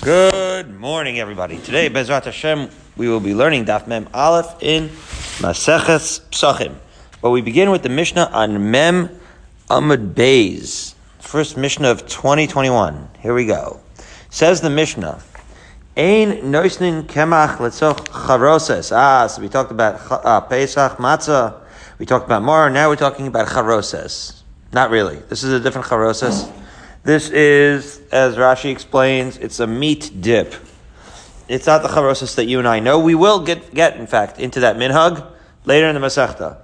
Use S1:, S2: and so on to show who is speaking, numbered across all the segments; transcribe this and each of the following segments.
S1: Good morning, everybody. Today, Bezrat Hashem, we will be learning Daf Mem Aleph in Maseches Psachim. But we begin with the Mishnah on Mem Amud Beis, first Mishnah of 2021. Here we go. Says the Mishnah, Ein noisnin kemach letzoch charoses. Ah, so we talked about uh, Pesach, Matzah. We talked about more. Now we're talking about charoses. Not really. This is a different charoses. This is, as Rashi explains, it's a meat dip. It's not the charoses that you and I know. We will get, get in fact, into that minhag later in the Masechta.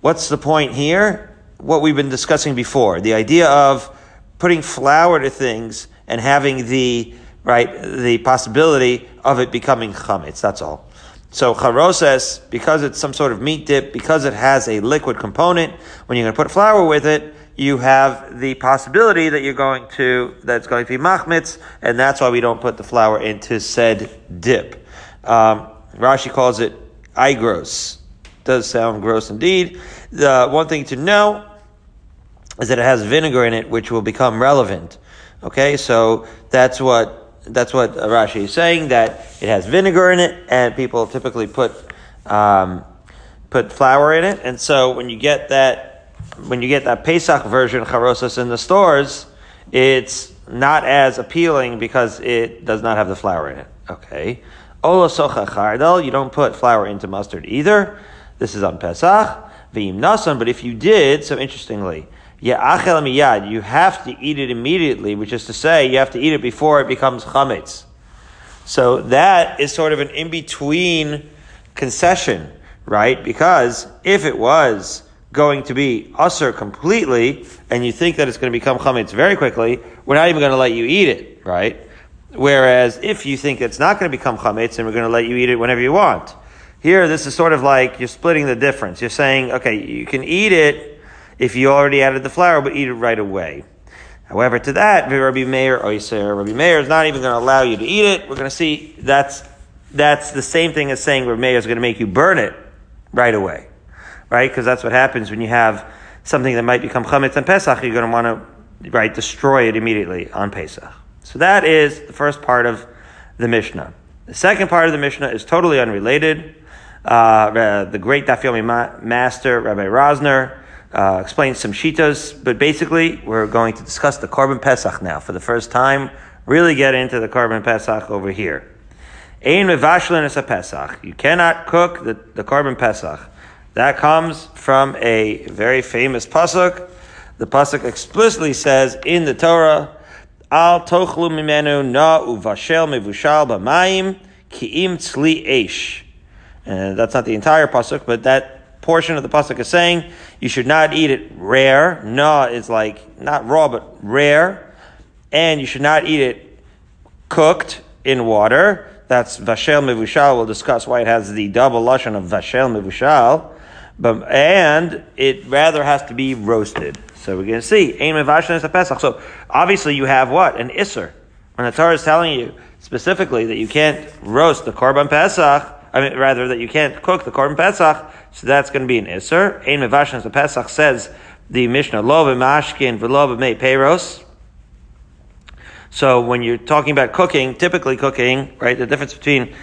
S1: What's the point here? What we've been discussing before. The idea of putting flour to things and having the, right, the possibility of it becoming chametz. That's all. So charoses, because it's some sort of meat dip, because it has a liquid component, when you're going to put flour with it, you have the possibility that you're going to, that's going to be machmitz, and that's why we don't put the flour into said dip. Um, Rashi calls it igros. Does sound gross indeed. The one thing to know is that it has vinegar in it, which will become relevant. Okay, so that's what that's what Rashi is saying that it has vinegar in it, and people typically put um, put flour in it, and so when you get that when you get that Pesach version charosas in the stores, it's not as appealing because it does not have the flour in it. Okay. Ola socha chardal, you don't put flour into mustard either. This is on Pesach. V'im nasan, but if you did, so interestingly, achel miyad, you have to eat it immediately, which is to say, you have to eat it before it becomes chametz. So that is sort of an in-between concession, right? Because if it was going to be usher completely, and you think that it's going to become chametz very quickly, we're not even going to let you eat it, right? Whereas if you think it's not going to become chametz, and we're going to let you eat it whenever you want. Here, this is sort of like you're splitting the difference. You're saying, okay, you can eat it if you already added the flour, but eat it right away. However, to that, Rabbi Meir, Oyser, Rabbi Meir is not even going to allow you to eat it. We're going to see that's, that's the same thing as saying Rabbi Meir is going to make you burn it right away right? Because that's what happens when you have something that might become chametz on Pesach. You're going to want to, right, destroy it immediately on Pesach. So that is the first part of the Mishnah. The second part of the Mishnah is totally unrelated. Uh, the great Daf Yomi ma- master, Rabbi Rosner, uh, explains some shitas, but basically we're going to discuss the Korban Pesach now for the first time. Really get into the Korban Pesach over here. Ein mevashlin is a Pesach. You cannot cook the, the Korban Pesach. That comes from a very famous pasuk. The pasuk explicitly says in the Torah, "Al tochlu mimenu na uvashel mevushal b'mayim ki'im tzli eish." And that's not the entire pasuk, but that portion of the pasuk is saying you should not eat it rare. Na is like not raw, but rare, and you should not eat it cooked in water. That's vashel mevushal. We'll discuss why it has the double lashon of vashel mevushal. But, and it rather has to be roasted. So we're going to see. So obviously you have what? An Isser. When the Torah is telling you specifically that you can't roast the Korban Pesach, I mean, rather that you can't cook the Korban Pesach, so that's going to be an Isser. Ein mevashin is a Pesach says the Mishnah, Lo b'mashkin v'lo b'mei peros. So when you're talking about cooking, typically cooking, right, the difference between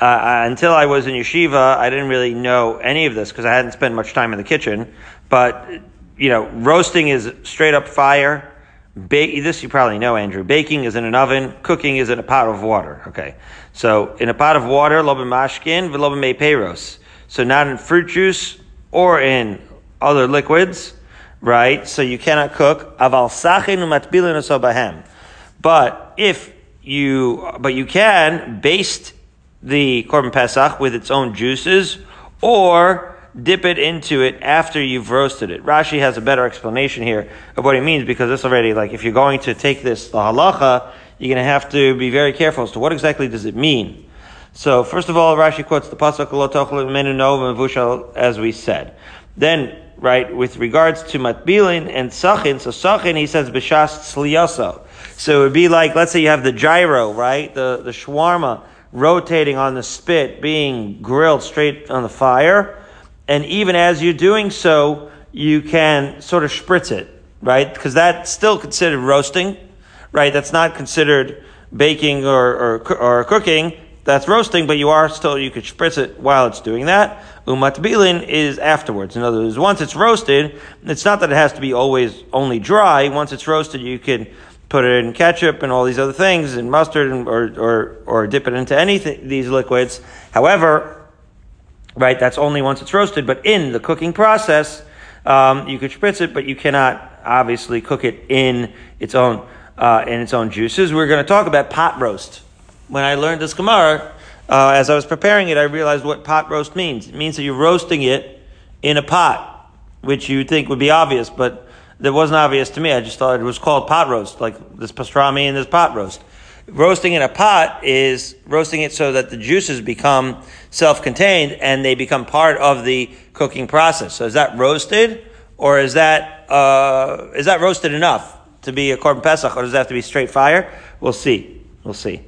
S1: uh, uh, until I was in yeshiva, I didn't really know any of this because I hadn't spent much time in the kitchen. But you know, roasting is straight up fire. Ba- this you probably know, Andrew. Baking is in an oven. Cooking is in a pot of water. Okay, so in a pot of water, lobim mashkin, v'lobim peros. So not in fruit juice or in other liquids, right? So you cannot cook. Aval sachin But if you, but you can baste the Korban Pesach with its own juices, or dip it into it after you've roasted it. Rashi has a better explanation here of what he means because this already, like, if you're going to take this, the halacha, you're going to have to be very careful as to what exactly does it mean. So, first of all, Rashi quotes the pasuk as we said. Then, right, with regards to matbilin and sachin, so sachin he says b'shas tzliyaso. So it would be like, let's say you have the gyro, right, the the shawarma rotating on the spit, being grilled straight on the fire. And even as you're doing so, you can sort of spritz it, right? Because that's still considered roasting, right? That's not considered baking or, or, or cooking, that's roasting, but you are still, you could spritz it while it's doing that. Umatbilin is afterwards. In other words, once it's roasted, it's not that it has to be always only dry. Once it's roasted, you can put it in ketchup and all these other things, and mustard, and, or, or, or dip it into anything, these liquids. However, right, that's only once it's roasted, but in the cooking process, um, you could spritz it, but you cannot obviously cook it in its own, uh, in its own juices. We're going to talk about pot roast when I learned this Gemara, uh, as I was preparing it, I realized what pot roast means. It means that you're roasting it in a pot, which you think would be obvious, but that wasn't obvious to me. I just thought it was called pot roast, like this pastrami and this pot roast. Roasting in a pot is roasting it so that the juices become self-contained and they become part of the cooking process. So is that roasted, or is that uh, is that roasted enough to be a korban pesach, or does that have to be straight fire? We'll see. We'll see.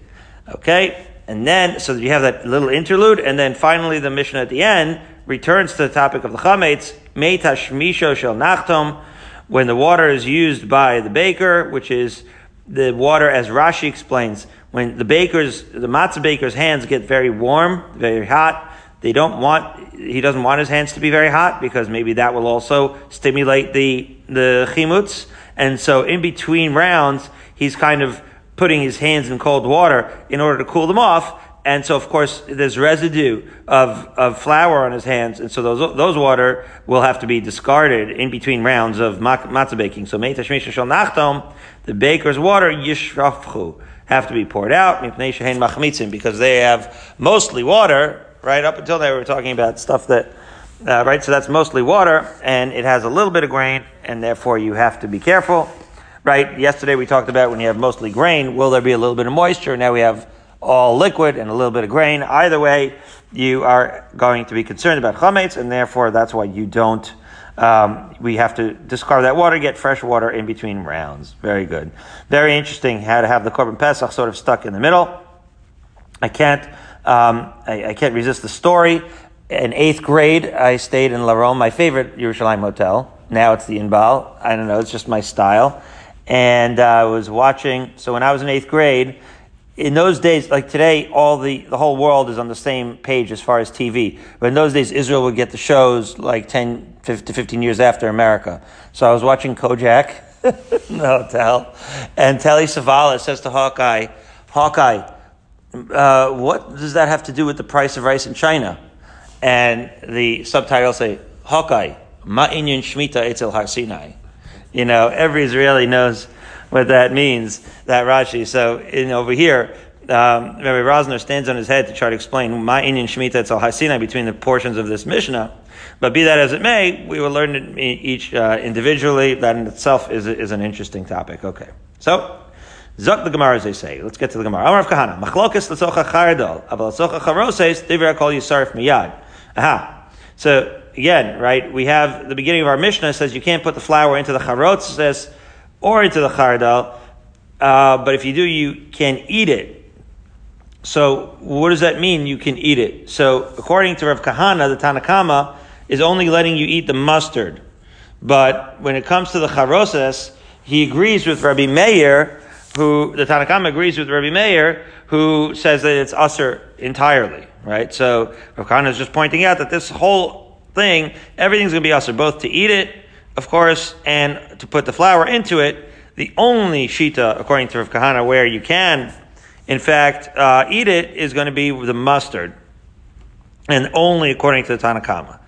S1: Okay? And then, so you have that little interlude, and then finally the Mishnah at the end returns to the topic of the chametz, meitash misho shel nachtom, when the water is used by the baker, which is the water, as Rashi explains, when the baker's, the matzah baker's hands get very warm, very hot, they don't want, he doesn't want his hands to be very hot because maybe that will also stimulate the, the chimutz. And so in between rounds, he's kind of putting his hands in cold water in order to cool them off. And so, of course, there's residue of, of flour on his hands. And so those, those water will have to be discarded in between rounds of matzah baking. So, nachtom, the baker's water, yishrafchu, have to be poured out, because they have mostly water, right? Up until they were talking about stuff that, uh, right? So that's mostly water, and it has a little bit of grain, and therefore you have to be careful right? Yesterday we talked about when you have mostly grain, will there be a little bit of moisture? Now we have all liquid and a little bit of grain. Either way, you are going to be concerned about chametz, and therefore that's why you don't. Um, we have to discard that water, get fresh water in between rounds. Very good. Very interesting how to have the korban pesach sort of stuck in the middle. I can't. Um, I, I, can't resist the story. In eighth grade, I stayed in Laromme, my favorite Yerushalayim hotel. Now it's the Inbal. I don't know. It's just my style and uh, I was watching. So when I was in eighth grade, in those days, like today, all the, the whole world is on the same page as far as TV. But in those days, Israel would get the shows like 10 to 15 years after America. So I was watching Kojak the hotel, and Telly Savalas says to Hawkeye, Hawkeye, uh, what does that have to do with the price of rice in China? And the subtitles say, Hawkeye, Ma inyan shmita etzel har Sinai. You know, every Israeli knows what that means, that Rashi. So in, over here, um, Rabbi Rosner stands on his head to try to explain my Indian Shemitah Tzal Hasinai between the portions of this Mishnah. But be that as it may, we will learn it each uh, individually. That in itself is, is an interesting topic. Okay. So, Zok the Gemara, as they say. Let's get to the Gemara. Amar Rav Kahana. Machlokas l'socha chardal. Aval l'socha charoses. Divra kol yisarif miyad. Aha. So, again, right, we have the beginning of our Mishnah says you can't put the flour into the charotzes or into the chardal, uh, but if you do, you can eat it. So, what does that mean? You can eat it. So, according to Rav Kahana, the Tanakama is only letting you eat the mustard. But when it comes to the charoses, he agrees with Rabbi Meir, who the Tanakama agrees with Rabbi Meir, who says that it's usher entirely, right? So Rav Kahana is just pointing out that this whole thing, everything's going to be also both to eat it, of course, and to put the flour into it. The only shita, according to Rav Kahana, where you can, in fact, uh, eat it is going to be the mustard, and only according to the Tanakama.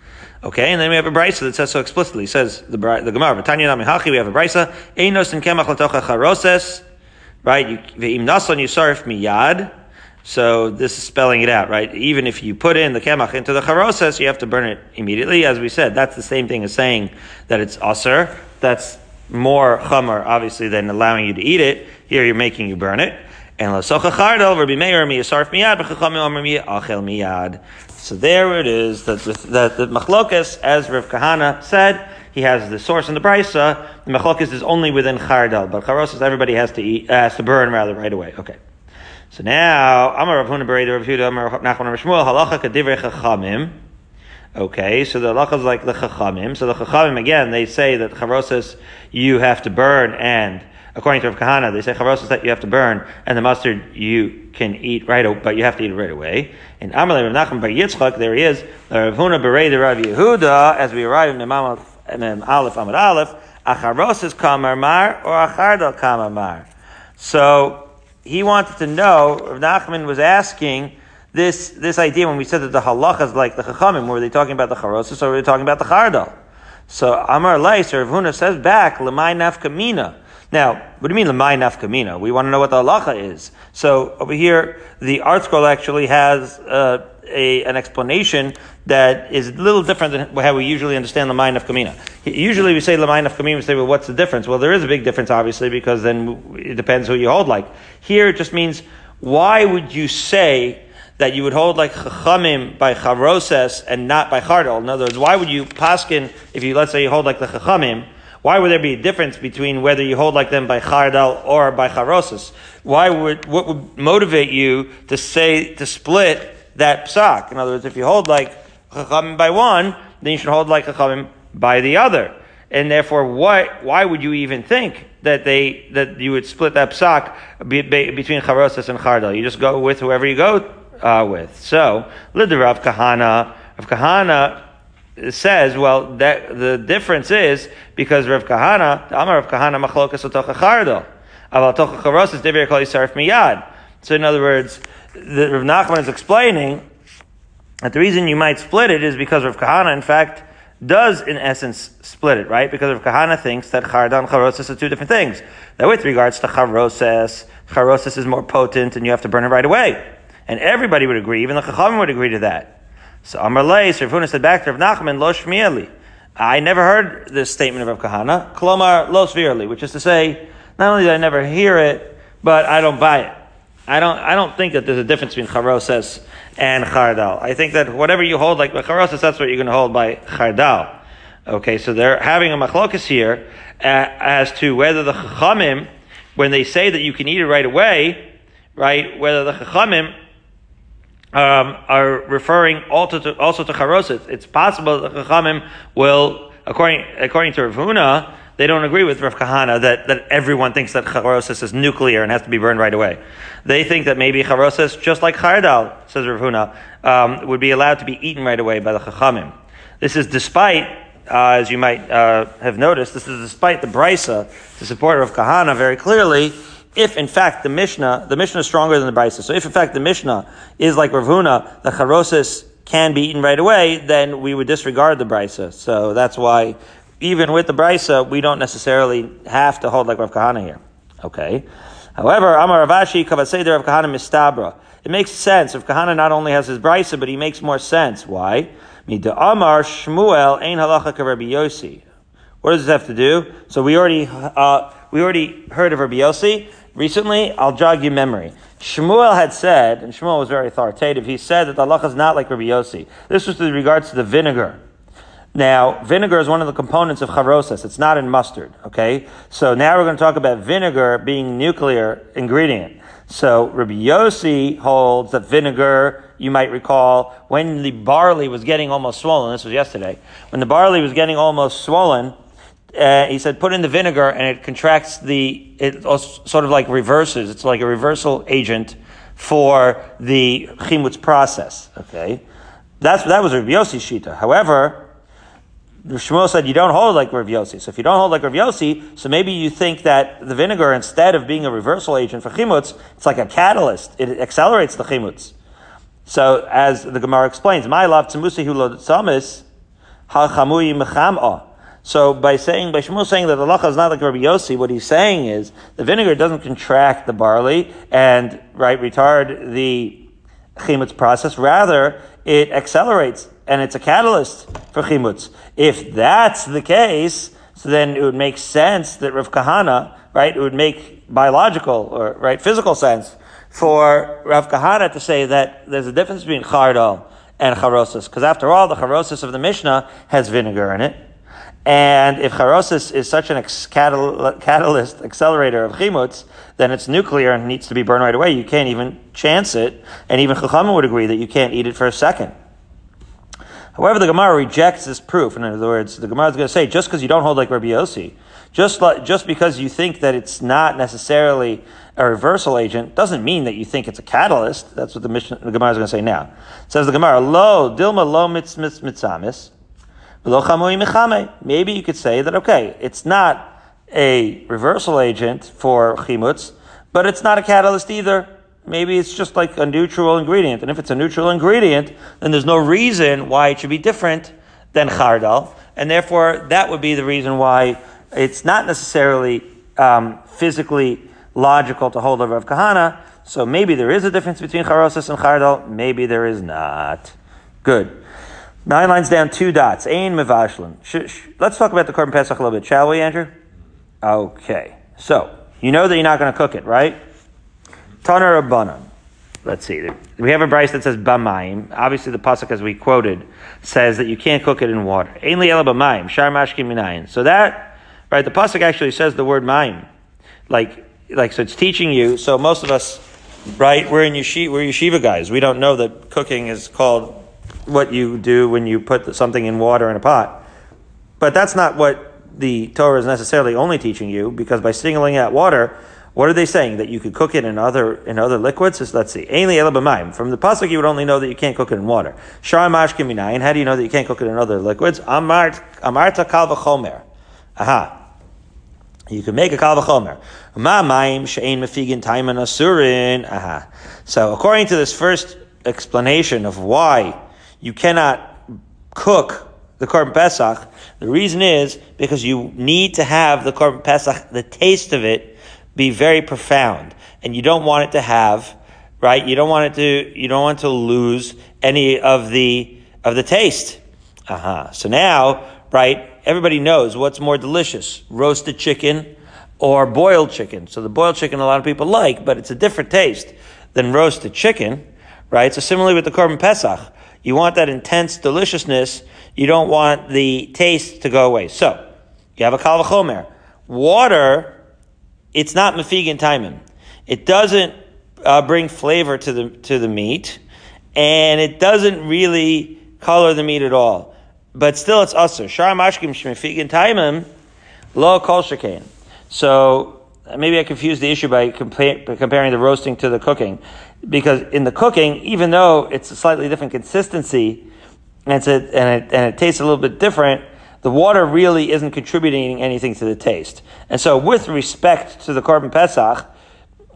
S1: Okay, and then we have a brisa that says so explicitly. It says the the Gemara, "Tanya namihachi." We have a brisa, "Einos and kemach latocha charoses." Right, ve'im nason yusarif miyad. So this is spelling it out, right? Even if you put in the kemach into the charoses, you have to burn it immediately. As we said, that's the same thing as saying that it's aser. That's more chamer, obviously, than allowing you to eat it. Here you're making you burn it. And. So there it is, that the, the, the machlokas, as Rav Kahana said, he has the source in the brisa, the machlokas is only within chardal, but charoses everybody has to eat, has to burn rather right away. Okay. So now, Amar Rav Huna Bereda Rav Yehuda Amar Nachman Rav Shmuel Halacha Kadivrei Chachamim. Okay, so the halacha is like the chachamim. So the chachamim again, they say that charoses you have to burn and according to Rav Kahana, they say charosas that you have to burn, and the mustard you can eat right, away, but you have to eat it right away. In Amalei Rav Nachman Bar Yitzchak, there he is, Rav Huna Berei the Rav Yehuda, as we arrive in Mem Aleph Amad Aleph, acharosas kamar mar or achardal kamar mar. So he wanted to know. Rav Nachman was asking this this idea when we said that the halacha is like the chachamim. Were they talking about the charosas or were they talking about the chardal? So Amar Leis or Rav Huna says back lemay nafkamina. Now, what do you mean lemay nafkamina? We want to know what the halacha is. So over here, the ArtScroll actually has. Uh, a, an explanation that is a little different than how we usually understand the nafkamina. Usually we say the nafkamina, we say, well, what's the difference? Well, there is a big difference, obviously, because then it depends who you hold like. Here it just means, why would you say that you would hold like Chachamim by Charoses and not by Chardal? In other words, why would you paskin, if you, let's say you hold like the Chachamim, why would there be a difference between whether you hold like them by Chardal or by Charoses? Why would, what would motivate you to say, to split that psak. In other words, if you hold like chachamim by one, then you should hold like chachamim by the other. And therefore, what, why would you even think that they, that you would split that psak be, be, between charosas and chardal? You just go with whoever you go uh, with. So, Lider of Kahana, Rav Kahana says, well, that, the difference is because Rav Kahana, the Amar Rav Kahana machlokas otocha chardal. Aval tocha charosas dever kol yisarif miyad. So in other words, the, Rav Nachman is explaining that the reason you might split it is because Rav Kahana, in fact, does in essence split it, right? Because Rav Kahana thinks that Chardal and are two different things. That with regards to Charoses, Charoses is more potent and you have to burn it right away. And everybody would agree, even the Chachamim would agree to that. So Amar Leis, Rav Huna said back to Rav Nachman, Lo Shmieli. I never heard this statement of Rav Kahana, Klomar Lo Svirli, which is to say, not only did I never hear it, but I don't buy it. I don't, I don't think that there's a difference between charoses and chardal. I think that whatever you hold, like by charoses, that's what you're going to hold by chardal. Okay, so they're having a machlokas here uh, as to whether the chachamim, when they say that you can eat it right away, right, whether the chachamim um, are referring also to, also to charoses. It's possible that the chachamim will, according, according to Rav Huna, they don't agree with Rav Kahana that, that everyone thinks that charosis is nuclear and has to be burned right away. They think that maybe charosis, just like chardal, says Rav Huna, um, would be allowed to be eaten right away by the chachamim. This is despite, uh, as you might uh, have noticed, this is despite the brisa to support Rav Kahana very clearly. If in fact the Mishnah, the Mishnah is stronger than the brisa, so if in fact the Mishnah is like Rav Huna, the charosis can be eaten right away, then we would disregard the brisa. So that's why even with the brisa, we don't necessarily have to hold like Rav Kahana here. Okay. However, Amar Rav Ashi Kavaseder Rav Kahana Mistabra. It makes sense. Rav Kahana not only has his brisa, but he makes more sense. Why? Mida Amar Shmuel Ein Halacha Rabbi Yossi. What does this have to do? So we already uh, we already heard of Rabbi Yossi recently. I'll jog your memory. Shmuel had said, and Shmuel was very authoritative. He said that the halacha is not like Rabbi Yossi. This was with regards to the vinegar. Now, vinegar is one of the components of charosas. It's not in mustard, okay? So now we're going to talk about vinegar being nuclear ingredient. So Rabbi Yossi holds that vinegar, you might recall, when the barley was getting almost swollen, this was yesterday, when the barley was getting almost swollen, uh, he said put in the vinegar and it contracts the, it sort of like reverses. It's like a reversal agent for the chimutz process, okay? That's, that was Rabbi Yossi's shita. However, Shmuel said you don't hold like Rav Yossi. So if you don't hold like Rav Yossi, so maybe you think that the vinegar, instead of being a reversal agent for chimutz, it's like a catalyst. It accelerates the chimutz. So as the Gemara explains, my love tzemusi hulotzamis hachamui mechamah. So by saying, by Shmuel saying that the lacha is not like Rabbi Yossi, what he's saying is the vinegar doesn't contract the barley and right retard the chimutz process. Rather, it accelerates and it's a catalyst for chimutz. If that's the case, so then it would make sense that Rav Kahana, right, it would make biological or right physical sense for Rav Kahana to say that there's a difference between chardal and charosis, because after all, the charosis of the Mishnah has vinegar in it. And if charosis is such an ex- catal- catalyst accelerator of chimutz, then it's nuclear and needs to be burned right away. You can't even chance it. And even Chachamim would agree that you can't eat it for a second. However, the Gemara rejects this proof. In other words, the Gemara is going to say, just because you don't hold like Rabbi Yossi, Just like, just because you think that it's not necessarily a reversal agent doesn't mean that you think it's a catalyst. That's what the, mission, the Gemara is going to say now. It says the Gemara, lo dilma lo mitzmitz mitzamis, Maybe you could say that, okay, it's not a reversal agent for chimutz, but it's not a catalyst either. Maybe it's just like a neutral ingredient. And if it's a neutral ingredient, then there's no reason why it should be different than chardal. And therefore, that would be the reason why it's not necessarily um, physically logical to hold over of kahana. So maybe there is a difference between charosas and chardal. Maybe there is not. Good. Nine lines down, two dots. Ein mevashlim. Let's talk about the korban pesach a little bit, shall we, Andrew? Okay. So you know that you're not going to cook it, right? Taner Rabbanon. Let's see. We have a Braisa that says b'mayim. Obviously, the pasuk as we quoted says that you can't cook it in water. Ainli ela b'mayim. Shar. So that, right? The pasuk actually says the word mayim. Like, like so, it's teaching you. So most of us, right? We're in yeshiva. We're yeshiva guys. We don't know that cooking is called what you do when you put something in water in a pot. But that's not what the Torah is necessarily only teaching you, because by singling out water, what are they saying? That you could cook it in other in other liquids? Just, let's see. From the pasuk, you would only know that you can't cook it in water. How do you know that you can't cook it in other liquids? Amart amarta kal. Aha. You can make a kal v'chomer. Taiman asurin. Aha. So according to this first explanation of why you cannot cook the korban pesach, the reason is because you need to have the korban pesach, the taste of it, be very profound, and you don't want it to have, right? You don't want it to, you don't want to lose any of the of the taste. Uh-huh. So now, right? Everybody knows what's more delicious: roasted chicken or boiled chicken. So the boiled chicken a lot of people like, but it's a different taste than roasted chicken, right? So similarly with the korban pesach, you want that intense deliciousness. You don't want the taste to go away. So you have a kal v'chomer. Water it's not mafigin taimim. It doesn't uh, bring flavor to the to the meat, and it doesn't really color the meat at all. But still, it's usher. Shar mashkim shmefigin taimim lo kol shekain. So maybe I confused the issue by, compa- comparing the roasting to the cooking, because in the cooking, even though it's a slightly different consistency, and, a, and, it, and it tastes a little bit different the water really isn't contributing anything to the taste. And so, with respect to the korban pesach,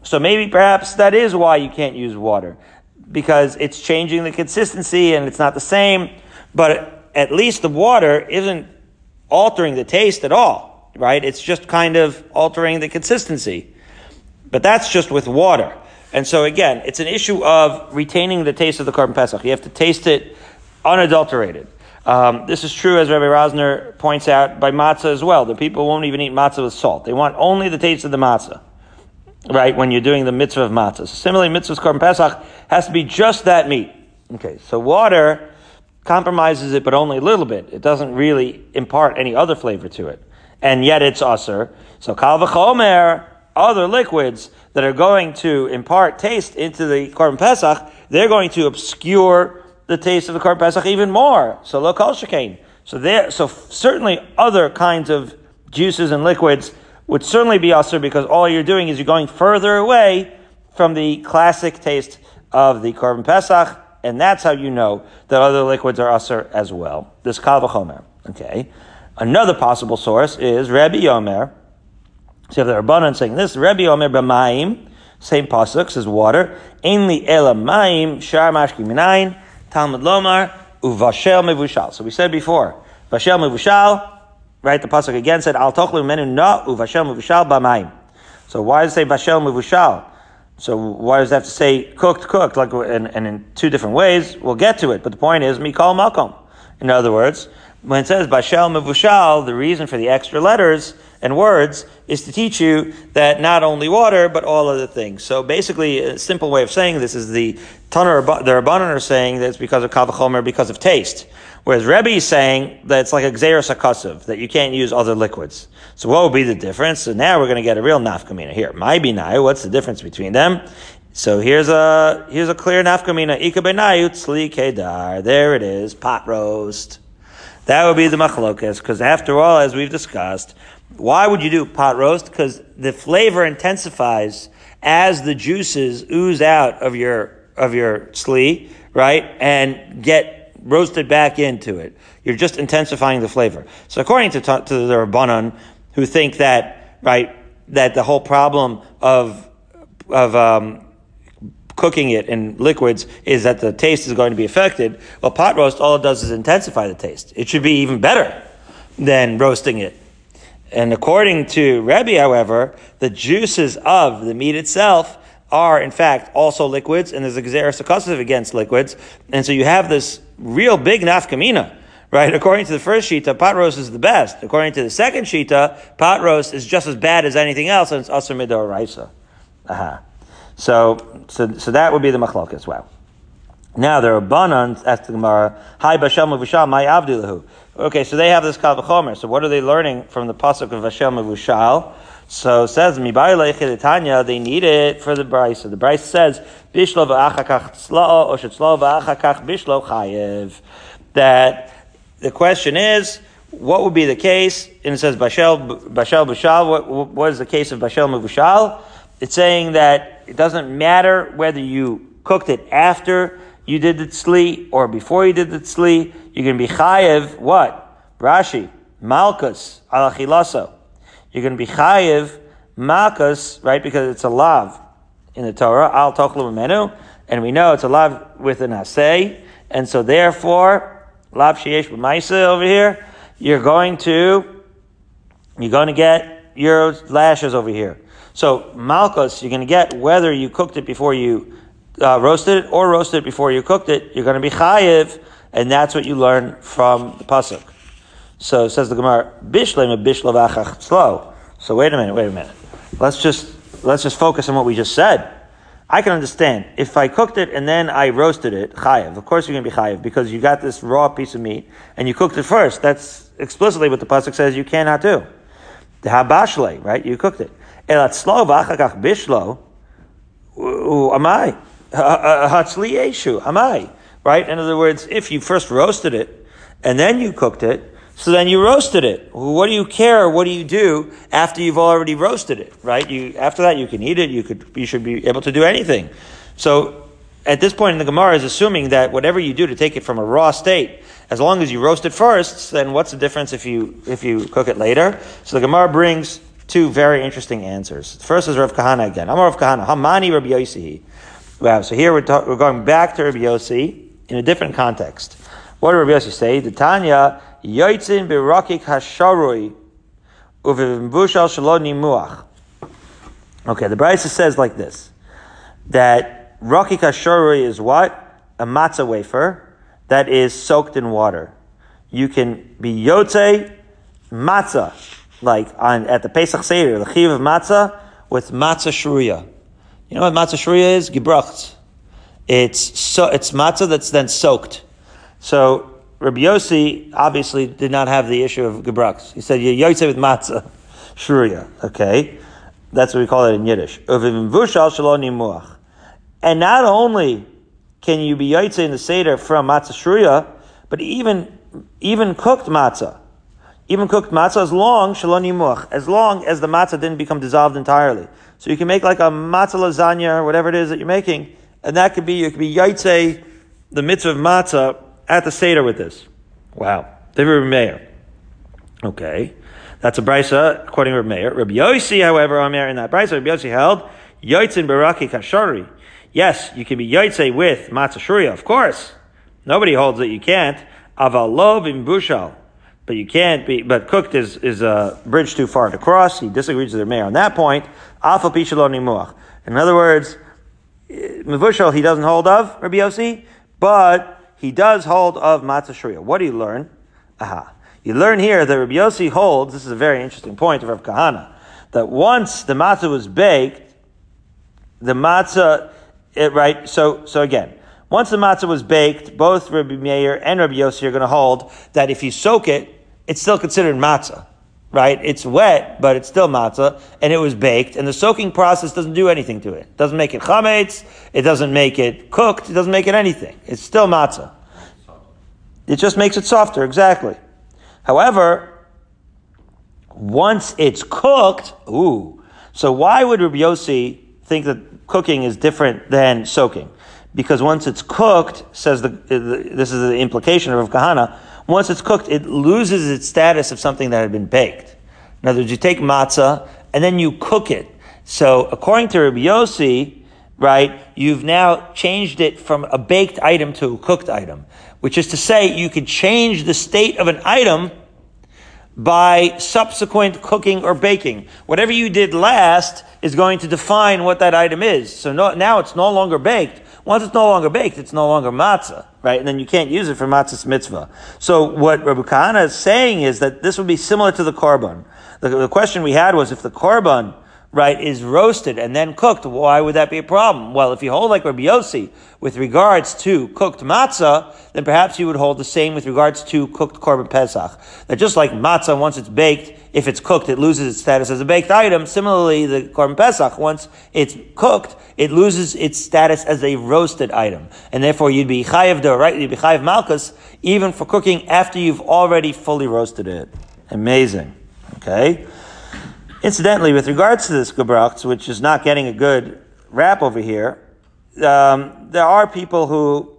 S1: so maybe perhaps that is why you can't use water because it's changing the consistency and it's not the same. But at least the water isn't altering the taste at all, right? It's just kind of altering the consistency. But that's just with water. And so again, it's an issue of retaining the taste of the korban pesach. You have to taste it unadulterated. Um, this is true, as Rabbi Rosner points out, by matzah as well. The people won't even eat matzah with salt. They want only the taste of the matzah, right, when you're doing the mitzvah of matzah. So similarly, mitzvah's korban pesach has to be just that meat. Okay, so water compromises it, but only a little bit. It doesn't really impart any other flavor to it. And yet it's usr. So kal v'chomer, other liquids that are going to impart taste into the korban pesach, they're going to obscure the taste of the korban pesach even more. So lo kol shekain. So there, so certainly other kinds of juices and liquids would certainly be usher because all you're doing is you're going further away from the classic taste of the korban pesach, and that's how you know that other liquids are usher as well. This kal v'chomer. Okay. Another possible source is Rabbi Yomer. So you have the Rabbanan saying this, Rabbi Yomer b'mayim, same pasuk, says water, ainli ela mayim, shar mashki minayin, Talmud Lomar, Uvashel Mevushal. So we said before, Vashel Mevushal, right? The Pasuk again said, Al Tochlu Menu Na, Uvashel Mevushal Bamaim. So why does it say Vashel Mevushal? So why does it have to say cooked, cooked, like, and, and in two different ways? We'll get to it, but the point is, mikol makom. In other words, when it says Bashel Mevushal, the reason for the extra letters and words is to teach you that not only water, but all other things. So basically, a simple way of saying this is the Tanur, the Rabbanan are saying that it's because of Kavachomer, because of taste. Whereas Rebbe is saying that it's like a Xeris Akasiv, that you can't use other liquids. So what would be the difference? So now we're going to get a real nafkamina here. My binai, what's the difference between them? So here's a, here's a clear nafkamina. Ika kedar. There it is. Pot roast. That would be the machlokas, because after all, as we've discussed, Why would you do pot roast? Because the flavor intensifies as the juices ooze out of your of your sli, right, and get roasted back into it. You're just intensifying the flavor. So according to, to the Rabbanon, who think that, right, that the whole problem of, of, um, cooking it in liquids is that the taste is going to be affected. Well, pot roast, all it does is intensify the taste. It should be even better than roasting it. And according to Rebbe, however, the juices of the meat itself are in fact also liquids, and there's a xeris against liquids, and so you have this real big nafkamina, right? According to the first shita, pot roast is the best. According to the second shita, pot roast is just as bad as anything else, and it's asur midor raisa. Aha. So, so, so that would be the machlok as well. Now there are banans, asked the Gemara, Hi Bashel Mavushal, my Avdilahu. Okay, so they have this Kal So what are they learning from the Pasuk of Bashel Mavushal? So it says Tanya, they need it for the Brisa. The Brisa says Bishlo v'achakach tzlao or shetzlo v'achakach bishlo chayev. That the question is, what would be the case? And it says Bashel Bashel Bashal. What, what is the case of Bashel Mavushal? It's saying that it doesn't matter whether you cooked it after you did the tzli or before you did the tzli. You're going to be chayev. What? Rashi Malkus alachilaso you're going to be chayiv makas, right? Because it's a lav in the Torah. Al tochlu menu, and we know it's a lav with an asay, and so therefore lav sheyesh b'maisa over here. You're going to you're going to get your lashes over here. So malchus, you're going to get whether you cooked it before you uh, roasted it or roasted it before you cooked it. You're going to be chayiv, and that's what you learn from the pasuk. So says the Gemara, Bishlem Bishlav slow. So wait a minute, wait a minute. Let's just let's just focus on what we just said. I can understand if I cooked it and then I roasted it, chayiv. Of course you're going to be chayiv because you got this raw piece of meat and you cooked it first. That's explicitly what the pasuk says you cannot do. The habashle, right? You cooked it. Elat slow bishlo. Who am I? Hatzli yeshu. Am I? Right? In other words, if you first roasted it and then you cooked it, so then you roasted it. What do you care? What do you do after you've already roasted it, right? You, after that, you can eat it. You could, you should be able to do anything. So at this point in the Gemara is assuming that whatever you do to take it from a raw state, as long as you roast it first, then what's the difference if you, if you cook it later? So the Gemara brings two very interesting answers. The first is Rav Kahana again. I'm Rav Kahana. Hamani Rabbi Yossi. Wow. So here we're, ta- we're going back to Rabbi Yossi in a different context. What did Rabbi Yossi say? The Tanya, Yoitzin berakik hasharoi uvimbushal shaloni muach. Okay, the Brisa says like this, that rakik hasharoi is what? A matzah wafer that is soaked in water. You can be yotze matzah, like on, at the Pesach Seder, the chiv of matzah, with matzah shruya. You know what matzah shruya is? Gebracht. It's so, it's matzah that's then soaked. So Rabbi Yossi obviously did not have the issue of gebraks. He said, Yosef with matzah, shruya. Okay. That's what we call it in Yiddish. And not only can you be yaitse in the Seder from matzah shruya, but even, even cooked matzah. Even cooked matzah as long, as long as the matzah didn't become dissolved entirely. So you can make like a matzah lasagna or whatever it is that you're making, and that could be, you could be yaitse, the mitzvah of matzah, at the Seder with this. Wow. David Meir. Okay. That's a brisa according to Rabbi Meir. Rabbi Yossi, however, Omer in that brisa, Rabbi Yossi held, Yoitzin Baraki Kashari. Yes, you can be Yoitze with Matzah Shruya, of course. Nobody holds that you can't. Avalov in Bushal. But you can't be, but cooked is, is a bridge too far to cross. He disagrees with the mayor on that point. Alpha Pishaloni In other words, Mavushal he doesn't hold of, Rabbi Yossi, but he does hold of matzah shruya. What do you learn? Aha. You learn here that Rabbi Yossi holds, this is a very interesting point of Rav Kahana, that once the matzah was baked, the matzah, it, right, so, so again, once the matzah was baked, both Rabbi Meir and Rabbi Yossi are going to hold that if you soak it, it's still considered matzah right? It's wet, but it's still matzah, and it was baked, and the soaking process doesn't do anything to it. It doesn't make it chametz, it doesn't make it cooked, it doesn't make it anything. It's still matzah. It just makes it softer, exactly. However, once it's cooked, ooh. So why would Rabbi Yossi think that cooking is different than soaking? Because once it's cooked, says the, this is the implication of Kahana, once it's cooked, it loses its status of something that had been baked. In other words, you take matzah and then you cook it. So according to Rabbi Yossi, right, you've now changed it from a baked item to a cooked item, which is to say you could change the state of an item by subsequent cooking or baking. Whatever you did last is going to define what that item is. So no, now it's no longer baked. Once it's no longer baked, it's no longer matzah, right? And then you can't use it for matzah's mitzvah. So what Rabbi Kahana is saying is that this would be similar to the korban. The, the question we had was if the korban right, is roasted and then cooked, why would that be a problem? Well, if you hold like Rabbi Yossi with regards to cooked matzah, then perhaps you would hold the same with regards to cooked korban pesach. That just like matzah, once it's baked, if it's cooked, it loses its status as a baked item. Similarly, the korban pesach, once it's cooked, it loses its status as a roasted item. And therefore, you'd be chayiv the right, you'd be chayiv malchus, even for cooking after you've already fully roasted it. Amazing. Okay? Incidentally, with regards to this Gebracht, which is not getting a good rap over here, um, there are people who,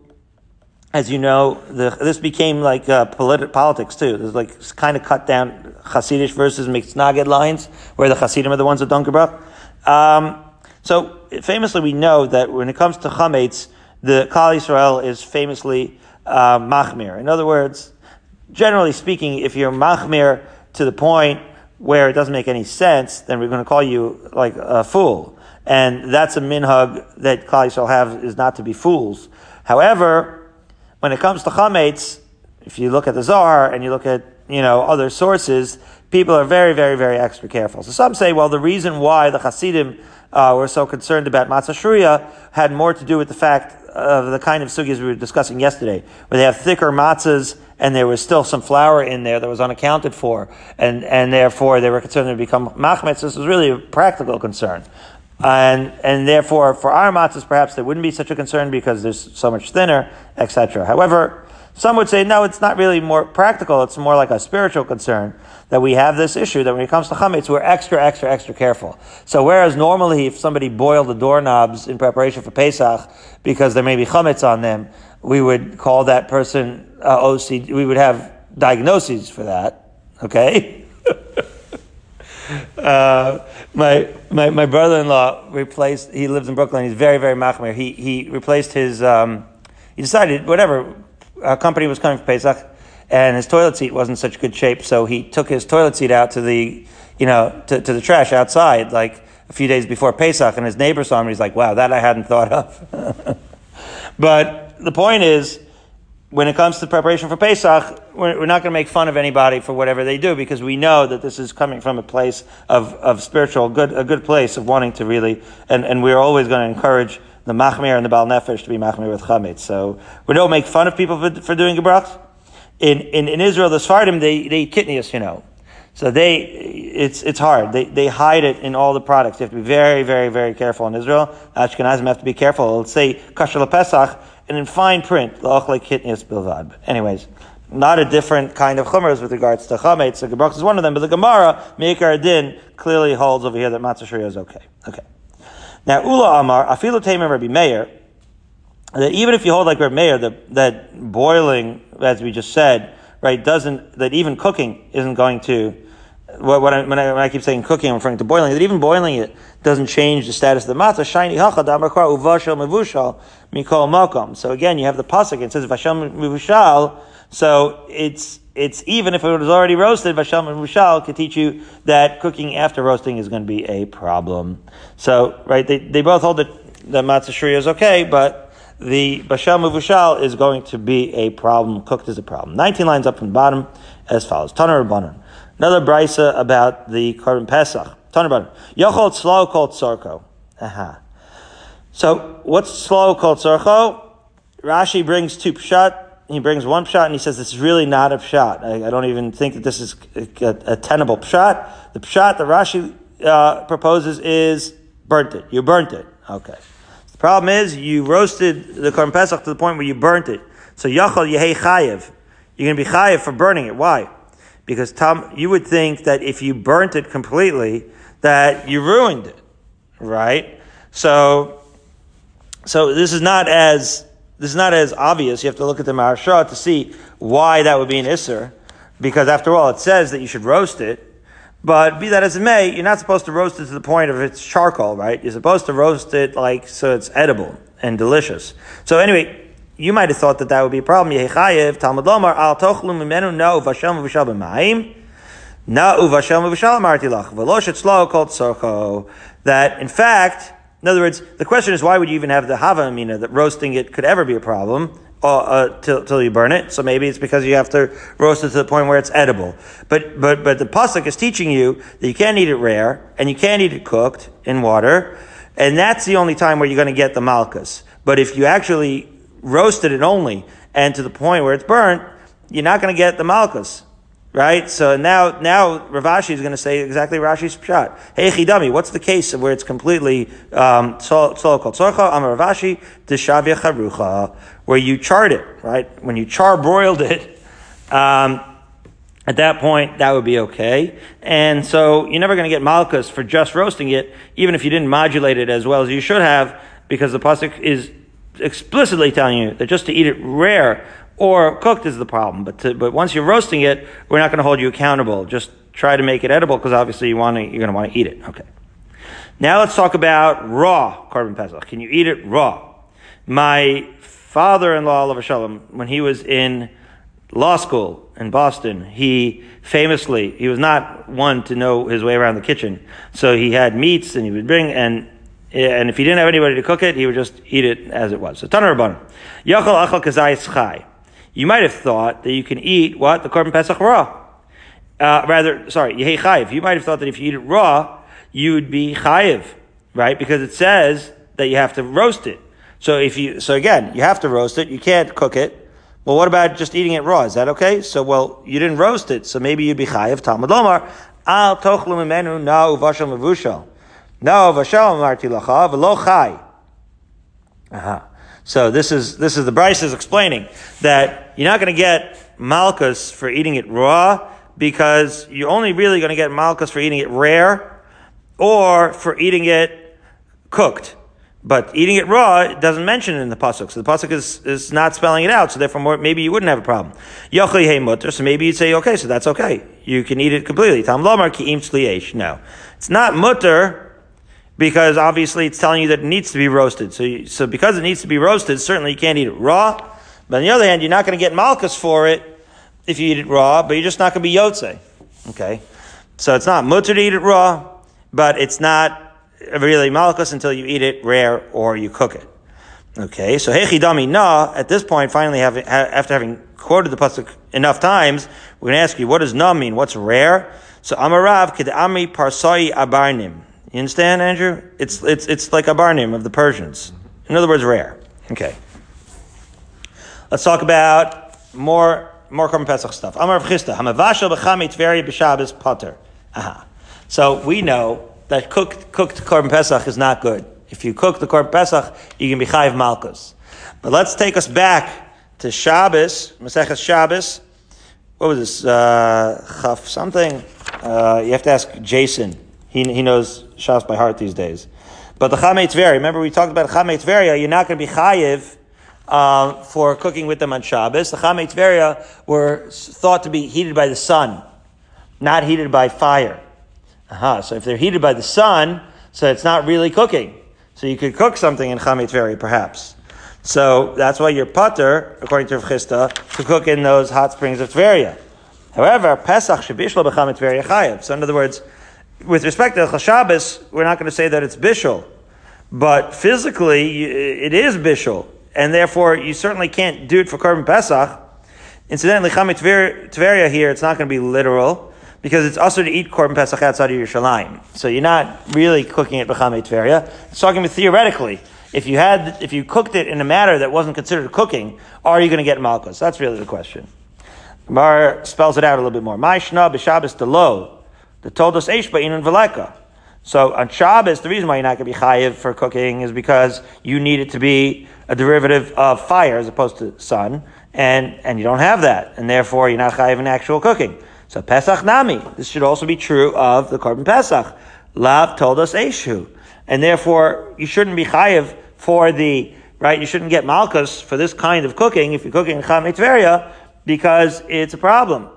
S1: as you know, the, this became like uh, politi- politics too. There's like kind of cut down Hasidish versus Mitznaged lines, where the Hasidim are the ones that don't Gebracht. Um, so famously, we know that when it comes to chametz, the Klal Yisrael is famously uh, machmir. In other words, generally speaking, if you're machmir to the point where it doesn't make any sense, then we're going to call you like a fool. And that's a minhag that Klal Yisrael have is not to be fools. However, when it comes to chametz, if you look at the Zohar and you look at you know other sources, people are very, very, very extra careful. So some say, well, the reason why the Hasidim uh, were so concerned about matzah shruya had more to do with the fact of the kind of sugis we were discussing yesterday, where they have thicker matzahs and there was still some flour in there that was unaccounted for, and, and therefore they were concerned to become machmetz. This was really a practical concern. And, and therefore, for our matzahs, perhaps there wouldn't be such a concern because there's so much thinner, etc. However, some would say, no, it's not really more practical. It's more like a spiritual concern that we have this issue that when it comes to chametz, we're extra, extra, extra careful. So whereas normally if somebody boiled the doorknobs in preparation for Pesach because there may be chametz on them, we would call that person uh, OCD. We would have diagnoses for that. Okay. uh, my, my, my brother-in-law replaced, he lives in Brooklyn, he's very, very machmir. He, he replaced his, um, he decided, whatever, a company was coming for Pesach, and his toilet seat wasn't such good shape, so he took his toilet seat out to the, you know, to, to the trash outside, like a few days before Pesach, and his neighbor saw him, and he's like, wow, that I hadn't thought of. but the point is, when it comes to preparation for Pesach, we're, we're not going to make fun of anybody for whatever they do because we know that this is coming from a place of, of spiritual, good, a good place of wanting to really, and, and we're always going to encourage the Machmir and the Baal Nefesh to be Machmir with Chametz. So we don't make fun of people for, for doing Gebrach in, in, in Israel, the Sfardim, they, they eat kitnius, you know. So they, it's, it's hard. They, they hide it in all the products. You have to be very, very, very careful in Israel. Ashkenazim have to be careful. It'll say kasher Pesach, and in fine print, la'ochle kitnius bilvad. But anyways, not a different kind of chumras with regards to chametz. So Gebrach is one of them, but the Gemara, Meikar Din, clearly holds over here that matzah is okay. Okay. Now, Ula Amar, Afilu Tamer Rabbi Meir, that even if you hold like Reb Meir, that, that boiling, as we just said, right, doesn't, that even cooking isn't going to, what, what I, when, I, when I keep saying cooking, I'm referring to boiling, that even boiling it doesn't change the status of the matzah. Shiny hacha damakar uvashal mevushal mikol makom. So again, you have the pasuk, it says vashal mevushal, so it's, it's even if it was already roasted, Vashal Mevushal could teach you that cooking after roasting is going to be a problem. So, right, they, they both hold that the matzah shri is okay, but the Bashal Muvushal is going to be a problem. Cooked is a problem. 19 lines up from the bottom as follows. Tanar Rabbanan. Another brisa about the Korban Pesach. Tanar Rabbanan. Yochol Tzlo called Tzorko. Aha. So, what's Tzlo called Tzorko? Rashi brings two pshat. He brings one pshat and he says this is really not a pshat. I, I don't even think that this is a, a, tenable pshat. The pshat that Rashi uh, proposes is burnt it. You burnt it. Okay. The problem is, you roasted the Korban Pesach to the point where you burnt it. So Yachal Yehei Chayev. You're going to be Chayev for burning it. Why? because Tom, you would think that if you burnt it completely, that you ruined it, right? So, so this is not as this is not as obvious. You have to look at the Maharsha to see why that would be an Isser, because after all, it says that you should roast it. But be that as it may, you're not supposed to roast it to the point of it's charcoal, right? You're supposed to roast it like so it's edible and delicious. So anyway, you might have thought that that would be a problem. Yechayev Talmud Lomar al tochlu na sorcho. That in fact, in other words, the question is why would you even have the hava amina that roasting it could ever be a problem? Uh, uh, till, till you burn it. So maybe it's because you have to roast it to the point where it's edible. But, but, but the pasuk is teaching you that you can't eat it rare and you can't eat it cooked in water. And that's the only time where you're going to get the malchus. But if you actually roasted it only and to the point where it's burnt, you're not going to get the malchus. Right? So now, now Rav Ashi is going to say exactly Rashi's shot. Hey, chidami, what's the case of where it's completely, um, called sorcha, amar Rav Ashi, deshavya charucha, where you charred it, right? When you char broiled it, um, at that point, that would be okay. And so you're never going to get malchus for just roasting it, even if you didn't modulate it as well as you should have, because the pasuk is explicitly telling you that just to eat it rare or cooked is the problem. But to, but once you're roasting it, we're not going to hold you accountable. Just try to make it edible because obviously you want to, you're going to want to eat it. Okay. Now let's talk about raw korban pesach. Can you eat it raw? My father-in-law, Olav Shalom, when he was in law school in Boston, he famously, he was not one to know his way around the kitchen. So he had meats and he would bring, and and if he didn't have anybody to cook it, he would just eat it as it was. So Tanar. Yachal achal kazayis chai. You might have thought that you can eat what? The korban pesach raw. Uh, rather, sorry, yehi chayiv. You might have thought that if you eat it raw, you would be chayiv, right? Because it says that you have to roast it. So if you, so again, you have to roast it. You can't cook it. Well, what about just eating it raw? Is that okay? So, well, you didn't roast it, so maybe you'd be chayiv. Talmud Lomar, al tochlu mimenu na uvashal mevushal. Na uvashal marti lacha v'lo chai. Aha. So this is, this is the Brisa is explaining that you're not going to get malchus for eating it raw because you're only really going to get malchus for eating it rare or for eating it cooked. But eating it raw it doesn't mention it in the pasuk. So the pasuk is, is not spelling it out. So therefore, more, maybe you wouldn't have a problem. Yochli hey mutter. So maybe you'd say, okay, so that's okay. You can eat it completely. Tam lomar ki No, it's not mutter because obviously it's telling you that it needs to be roasted. So, you, so because it needs to be roasted, certainly you can't eat it raw. But on the other hand, you're not going to get malchus for it if you eat it raw, but you're just not going to be yotze. Okay? So it's not mutter to eat it raw, but it's not really malchus until you eat it rare or you cook it. Okay, so hechidami na, at this point, finally having, after having quoted the pasuk enough times, we're going to ask you, what does na mean? What's rare? So amarav kedami parsoi abarnim. You understand, Andrew? It's, it's, it's like a barnim of the Persians. In other words, rare. Okay. Let's talk about more, more Korban Pesach stuff. Amar Rav Chisda. Hamavashal b'chamit veri b'shabes pater. Aha. So we know that cooked, cooked Korban Pesach is not good. If you cook the Korban Pesach, you can be chayiv malchus. But let's take us back to Shabbos, Maseches Shabbos. What was this? Uh, chaf something. Uh, you have to ask Jason. He, he knows Shas by heart these days. But the Chamei Tveria, remember we talked about Chamei Tveria, you're not going to be chayiv uh, for cooking with them on Shabbos. The Chamei Tveria were thought to be heated by the sun, not heated by fire. Aha, so if they're heated by the sun, so it's not really cooking. So you could cook something in Chamei Tveria, perhaps. So that's why you're putter, according to Rav Chisda, to cook in those hot springs of Tveria. However, Pesach shebishlo b'chamet Tveria chayiv. So in other words, with respect to Chashabis, we're not going to say that it's Bishul. But physically, it is Bishul. And therefore, you certainly can't do it for Korban Pesach. Incidentally, Chamit Tveria here, it's not going to be literal, because it's also to eat Korban Pesach outside of Yerushalayim. So you're not really cooking it B'Chamit Tveria. It's talking about theoretically. If you had, if you cooked it in a matter that wasn't considered cooking, are you going to get Malchus? That's really the question. Gemara spells it out a little bit more. Ma'ishna b'Shabbos delo the told us Eish Ba'in and Veleka. So on Shabbos, the reason why you're not going to be chayiv for cooking is because you need it to be a derivative of fire as opposed to sun, and, and you don't have that, and therefore you're not chayiv in actual cooking. So Pesach Nami. This should also be true of the Korban Pesach. Lav told us Eshu. And therefore, you shouldn't be chayiv for the, right, you shouldn't get malchus for this kind of cooking if you're cooking in Cham because it's a problem.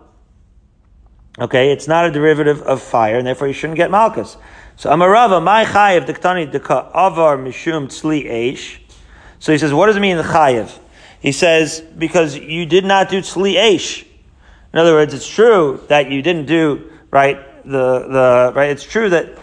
S1: Okay, it's not a derivative of fire, and therefore you shouldn't get malchus. So Amarava, my chayiv diktani deka avar mishum tzli eish. So he says, what does it mean chayiv? He says, because you did not do tzli eish. In other words, it's true that you didn't do, right, the, the, right, it's true that,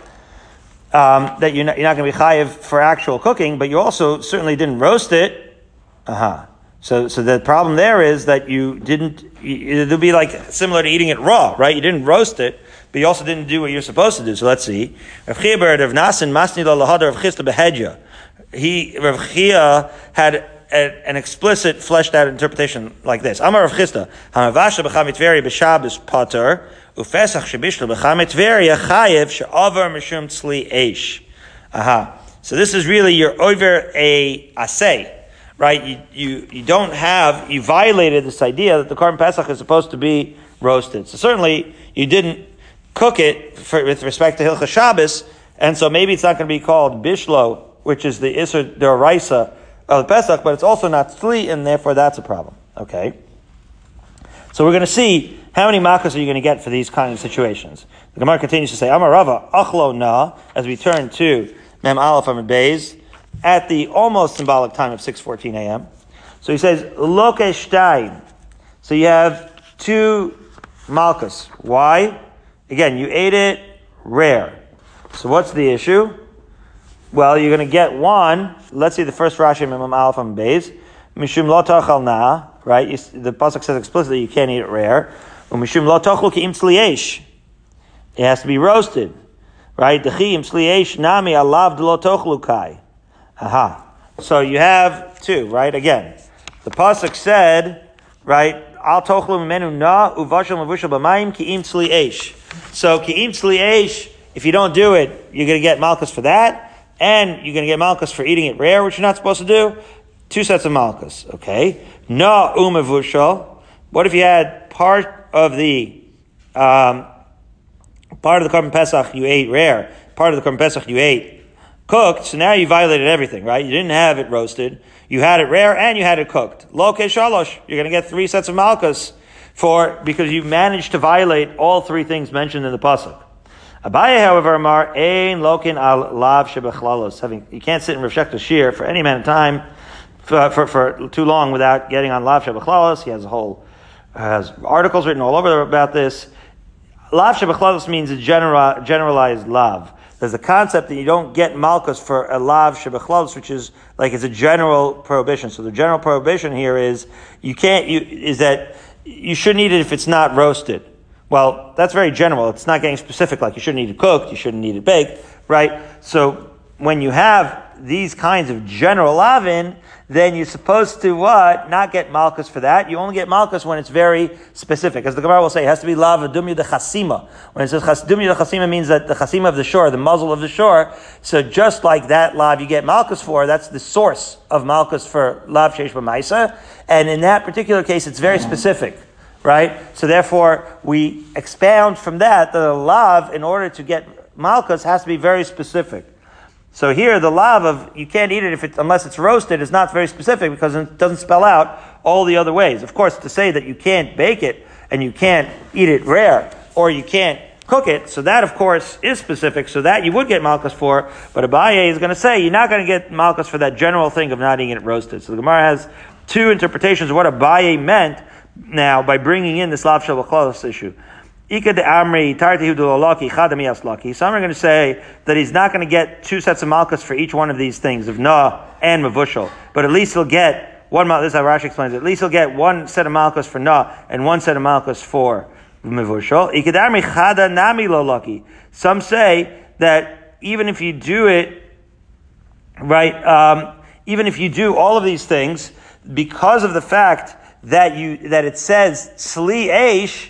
S1: um, that you're not, you're not going to be chayiv for actual cooking, but you also certainly didn't roast it. Uh-huh. So, so the problem there is that you didn't, it'll be like similar to eating it raw, right? You didn't roast it, but you also didn't do what you're supposed to do. So let's see. Rav Nasin Rav. He, Rav Chia had a, an explicit, fleshed out interpretation like this. Amar Rav Chisda, Hamavasha pater, ufesach shebishla b'chamitveri chayev she'avar mishum tzli eish. Aha. So this is really your over a asay right? You, you, you don't have, you violated this idea that the Korban Pesach is supposed to be roasted. So certainly you didn't cook it for, with respect to Hilchah Shabbos, and so maybe it's not going to be called Bishlo, which is the Isser Deraisa of the Pesach, but it's also not Tzli, and therefore that's a problem. Okay? So we're going to see how many makas are you going to get for these kind of situations. The Gemara continues to say, Amarava, Achlo Na, as we turn to Mem Aleph Amid Beis, at the almost symbolic time of 6.14 a.m. So he says, Lokeshtain. So you have two malchus. Why? Again, you ate it rare. So what's the issue? Well, you're going to get one. Let's see the first Rashi, Imam Alpha and Beis. Mishum lo tachal na, right? You, the pasuk says explicitly you can't eat it rare. Mishum lo tachal ki im It has to be roasted, right? Dechi im tzliesh nami alav de lo Aha. So you have two, right? Again, the pasuk said, right? Al tochlu menu na uvashal mavushal b'mayim ki'im tzli. So ki'im tzli if you don't do it, you're going to get malchus for that, and you're going to get malchus for eating it rare, which you're not supposed to do. Two sets of malchus, okay? Na umavushal. What if you had part of the um, part of the korban pesach you ate rare, part of the korban pesach you ate cooked, so now you violated everything, right? You didn't have it roasted, you had it rare, and you had it cooked. Loke shalosh, you're going to get three sets of malchus for because you managed to violate all three things mentioned in the pasuk. Abaye, however, Amar ein lokin al lav shebechlalos. Having you can't sit in Rav Schachter's shear for any amount of time for, for, for, too long without getting on lav shebechlalos. He has a whole has articles written all over about this. Lav shebechlalos means a general, generalized lav. There's a concept that you don't get malchus for a lav shebechlavs, which is like it's a general prohibition. So the general prohibition here is you can't. You, is that you shouldn't eat it if it's not roasted. Well, that's very general. It's not getting specific. Like you shouldn't eat it cooked. You shouldn't eat it baked. Right. So when you have these kinds of general lavin, then you're supposed to what? Not get malchus for that. You only get malchus when it's very specific. As the Gemara will say, it has to be lav dumya de chasima. When it says dumya de chasima means that the chasima of the shore, the muzzle of the shore. So just like that lav you get malchus for, that's the source of malchus for lav sheish b'maisa. And in that particular case, it's very specific. Right? So therefore, we expound from that that the lav, in order to get malchus, has to be very specific. So here, the lav of you can't eat it if it, unless it's roasted is not very specific because it doesn't spell out all the other ways. Of course, to say that you can't bake it and you can't eat it rare or you can't cook it, so that of course is specific. So that you would get malchus for, but Abaye is going to say you're not going to get malchus for that general thing of not eating it roasted. So the Gemara has two interpretations of what Abaye meant now by bringing in this lav shalachlos issue. Ika de Amri, Tartihu de Lolaki, Chadami Aslaki. Some are going to say that he's not going to get two sets of malchus for each one of these things, of Na and Mavushal. But at least he'll get one, this is how Rashi explains it, at least he'll get one set of malchus for Na and one set of malchus for Mavushal. Ika de Amri, Nami Lolaki. Some say that even if you do it, right, um, even if you do all of these things, because of the fact that you, that it says Sli Eish,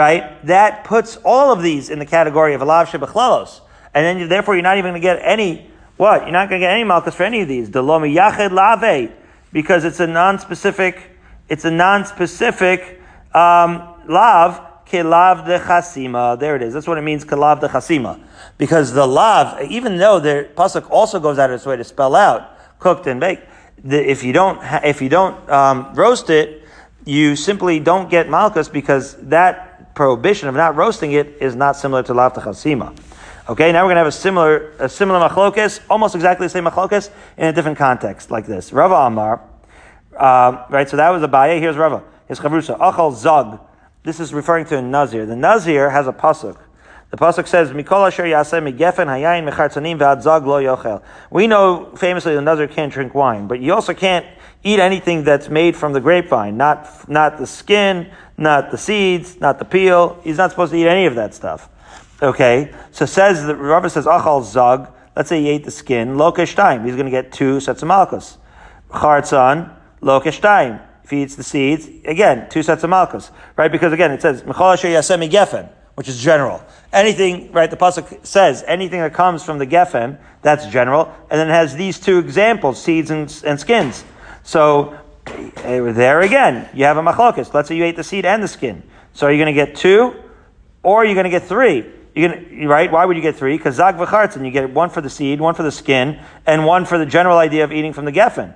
S1: right? That puts all of these in the category of alav shebechlalos. And then therefore you're not even going to get any, what? You're not going to get any malchus for any of these. Delomi yached lave, because it's a non-specific, it's a non-specific, um, lav, Kilav de chasima. There it is. That's what it means, kilav de chasima. Because the lav, even though the pasuk also goes out of its way to spell out cooked and baked, the, if you don't, if you don't um, roast it, you simply don't get malchus because that prohibition of not roasting it is not similar to de chasima. Okay, now we're going to have a similar, a similar machlokes, almost exactly the same machlokes in a different context, like this. Rava Amar, uh, right? So that was Abaye. Here's Rava. His chavrusa achal zag. This is referring to a nazir. The nazir has a pasuk. The pasuk says, "Mikol asher yaseh migefen hayayin mechartzanim ve'ad zag lo yochel." We know famously the nazir can't drink wine, but you also can't eat anything that's made from the grapevine. Not not the skin, not the seeds, not the peel. He's not supposed to eat any of that stuff. Okay, so says the Rabbi says achal zag. Let's say he ate the skin. Lokesh time. He's going to get two sets of malchus. Chartzan lokesh time. If he eats the seeds, again two sets of malchus. Right? Because again it says mechol asher yasemi gefen, which is general. Anything, right? The pasuk says anything that comes from the gefen, that's general, and then it has these two examples: seeds and, and skins. So eh, there again, you have a machlokes. Let's say you ate the seed and the skin. So are you going to get two, or are you going to get three? You're gonna, right? Why would you get three? Because zag v'chartzin, you get one for the seed, one for the skin, and one for the general idea of eating from the geffen.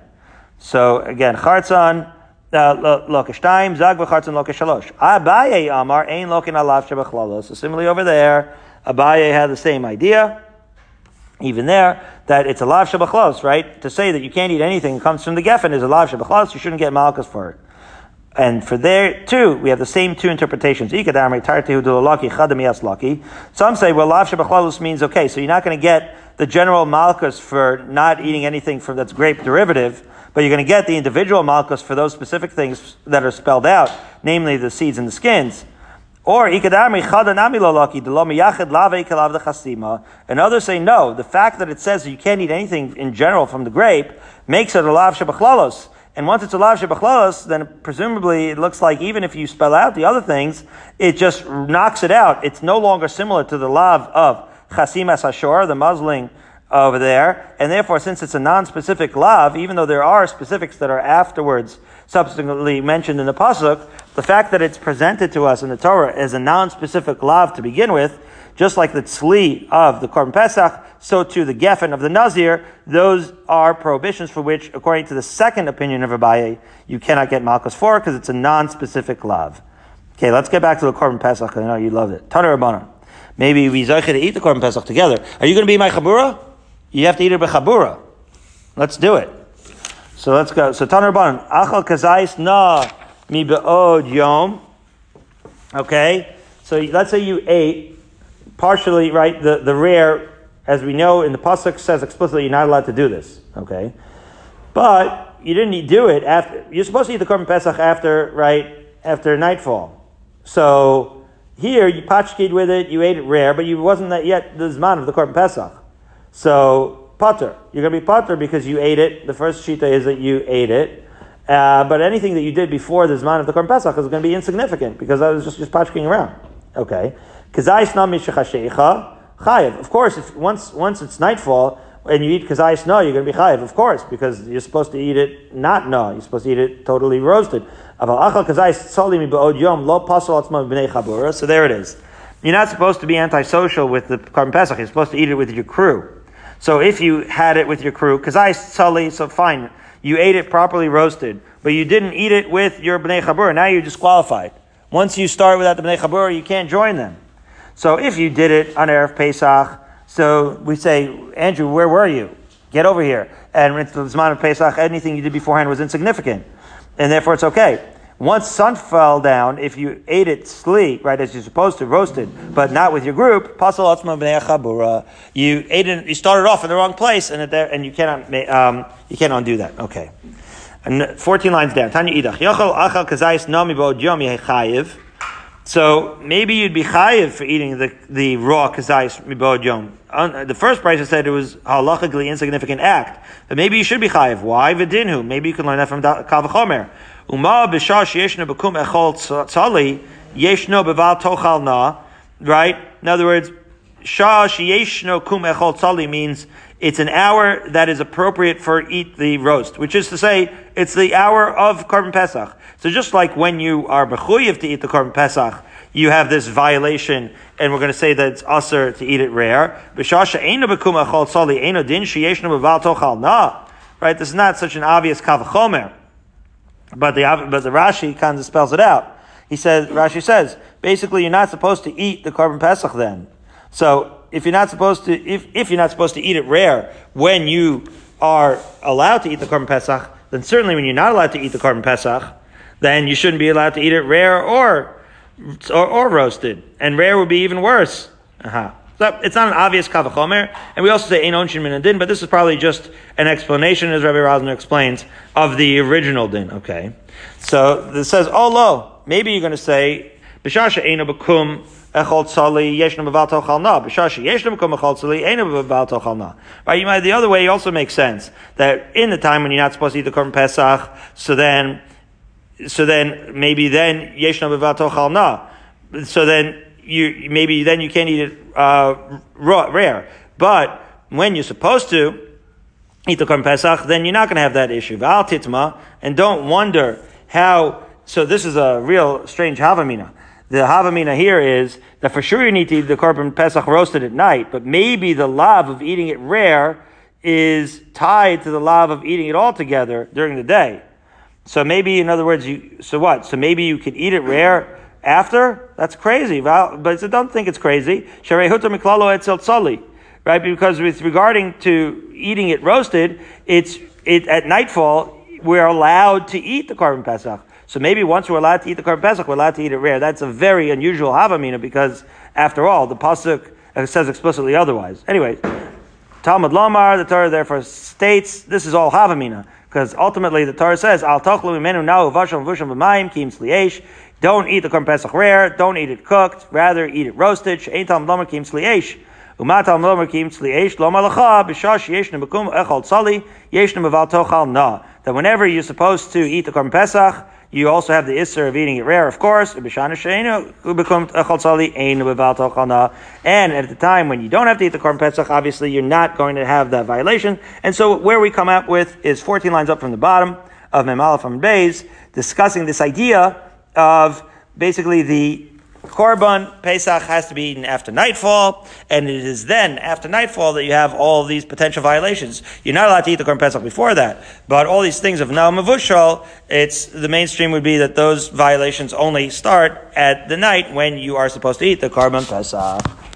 S1: So again, chartzan, Uh, lokesh time, zag v'chartzin, lokesh shalosh. Abaye amar, ein lokin alav shebachlalos. So similarly over there, Abaye had the same idea. Even there, that it's a lav shabachlos, right? To say that you can't eat anything that comes from the geffen is a lav shabachlos, you shouldn't get malchus for it. And for there too, we have the same two interpretations. Some say, well, lav shabachlalus means okay, so you're not going to get the general malchus for not eating anything from that's grape derivative, but you're going to get the individual malchus for those specific things that are spelled out, namely the seeds and the skins. Or and others say no. The fact that it says you can't eat anything in general from the grape makes it a lav shabachlalos. And once it's a lav shebachlalos, then presumably it looks like even if you spell out the other things, it just knocks it out. It's no longer similar to the lav of chasim as hashor, the muzzling over there. And therefore, since it's a non-specific lav, even though there are specifics that are afterwards subsequently mentioned in the pasuk, the fact that it's presented to us in the Torah as a non-specific lav to begin with, just like the tzli of the Korban Pesach, so too the geffen of the Nazir, those are prohibitions for which, according to the second opinion of Abaye, you cannot get Malchus for because it's a non-specific lav. Okay, let's get back to the Korban Pesach. I know you love it. Taner. Maybe we zeiche to eat the Korban Pesach together. Are you going to be my Chabura? You have to eat it by Chabura. Let's do it. So let's go. So Taner Ban, Achal kazais na mi be'od yom. Okay? So let's say you ate partially, right, the, the rare, as we know in the Pasuk says explicitly, you're not allowed to do this, okay? But you didn't do it after, you're supposed to eat the Korban Pesach after, right, after nightfall. So here, you patchkid with it, you ate it rare, but you wasn't that yet the Zman of the Korban Pesach. So, potter. You're going to be potter because you ate it. The first shita is that you ate it. Uh, but anything that you did before the Zman of the Korban Pesach is going to be insignificant because I was just, just patchking around. Okay. Chayiv. Of course, if once once it's nightfall and you eat kazayis no, you're going to be chayiv, of course, because you're supposed to eat it not no, you're supposed to eat it totally roasted. So there it is. You're not supposed to be antisocial with the Korban Pesach. You're supposed to eat it with your crew. So if you had it with your crew, kazayis sully, so fine, you ate it properly roasted, but you didn't eat it with your bnei chabur. Now you're disqualified. Once you start without the bnei chabur, you can't join them. So if you did it on Erev Pesach, so we say, Andrew, where were you? Get over here. And it's the Zman of Pesach, anything you did beforehand was insignificant. And therefore it's okay. Once sun fell down, if you ate it sleek, right, as you're supposed to, roasted, but not with your group, pasal chabura, you ate it, you started off in the wrong place, and, there, and you cannot, um, you can't undo that. Okay. And 14 lines down. Tanya idach. Yochel achal kazayis nami bo yom yechayiv. So maybe you'd be chayiv for eating the, the raw kazayis mibod yom. Uh, the first price I said it was halachically insignificant act, but maybe you should be chayiv. Why v'dinhu? Maybe you can learn that from Kavachomer. Uma b'shah sheyeshno b'kum echol tzali yeshno b'val tochal na. Right? In other words, shah sheyeshno kum echol tzali means it's an hour that is appropriate for eat the roast, which is to say, it's the hour of Korban Pesach. So just like when you are mechuyev to eat the Korban Pesach, you have this violation, and we're going to say that it's usher to eat it rare. Right? This is not such an obvious kavachomer. But the, but the Rashi kind of spells it out. He says, Rashi says, basically you're not supposed to eat the korban pesach then. So if you're not supposed to, if, if you're not supposed to eat it rare when you are allowed to eat the korban pesach, then certainly when you're not allowed to eat the korban pesach, then you shouldn't be allowed to eat it rare or or, or roasted. And rare would be even worse. Uh-huh. So it's not an obvious kavachomer. And we also say ein onshin min din, but this is probably just an explanation, as Rabbi Rosner explains, of the original din. Okay. So this says, oh lo, maybe you're going to say, b'shasha eino b'kum echol tzali yeshna b'val tochal na. B'shasha yeshna b'kum echol tzali eino b'val tochal na. Right, you might, the other way also makes sense. That in the time when you're not supposed to eat the korban pesach, so then, so then maybe then yeshna b'val tochal na. So then you maybe then you can't eat it uh, raw, rare. But when you're supposed to eat the korban pesach, then you're not going to have that issue. Val titma, and don't wonder how. So this is a real strange havamina. The havamina here is that for sure you need to eat the korban pesach roasted at night, but maybe the love of eating it rare is tied to the love of eating it all together during the day. So maybe, in other words, you, so what? So maybe you could eat it rare after? That's crazy. But I don't think it's crazy. Right? Because with regarding to eating it roasted, it's, it, at nightfall, we're allowed to eat the korban pesach. So maybe once we're allowed to eat the korban pesach, we're allowed to eat it rare. That's a very unusual havamina because, after all, the pasuk says explicitly otherwise. Anyway, Talmud Lomar, the Torah therefore states this is all havamina because ultimately the Torah says al tochlu imenu now uvasham vusham v'mayim kim sliesh. Don't eat the korban pesach rare. Don't eat it cooked. Rather, eat it roasted. She'ein talmud lomer kim sliesh. Umatal lomer kim sliesh lo malacha b'shash yeshna bekum echol tzali yeshna meval tochal na. That whenever you're supposed to eat the korban pesach, you also have the isser of eating it rare, of course. And at the time when you don't have to eat the korban pesach, obviously you're not going to have that violation. And so where we come up with is 14 lines up from the bottom of Memala from Bays, discussing this idea of basically the Korban Pesach has to be eaten after nightfall, and it is then after nightfall that you have all these potential violations. You're not allowed to eat the Korban Pesach before that, but all these things of now mavushal, it's the mainstream would be that those violations only start at the night when you are supposed to eat the Korban Pesach.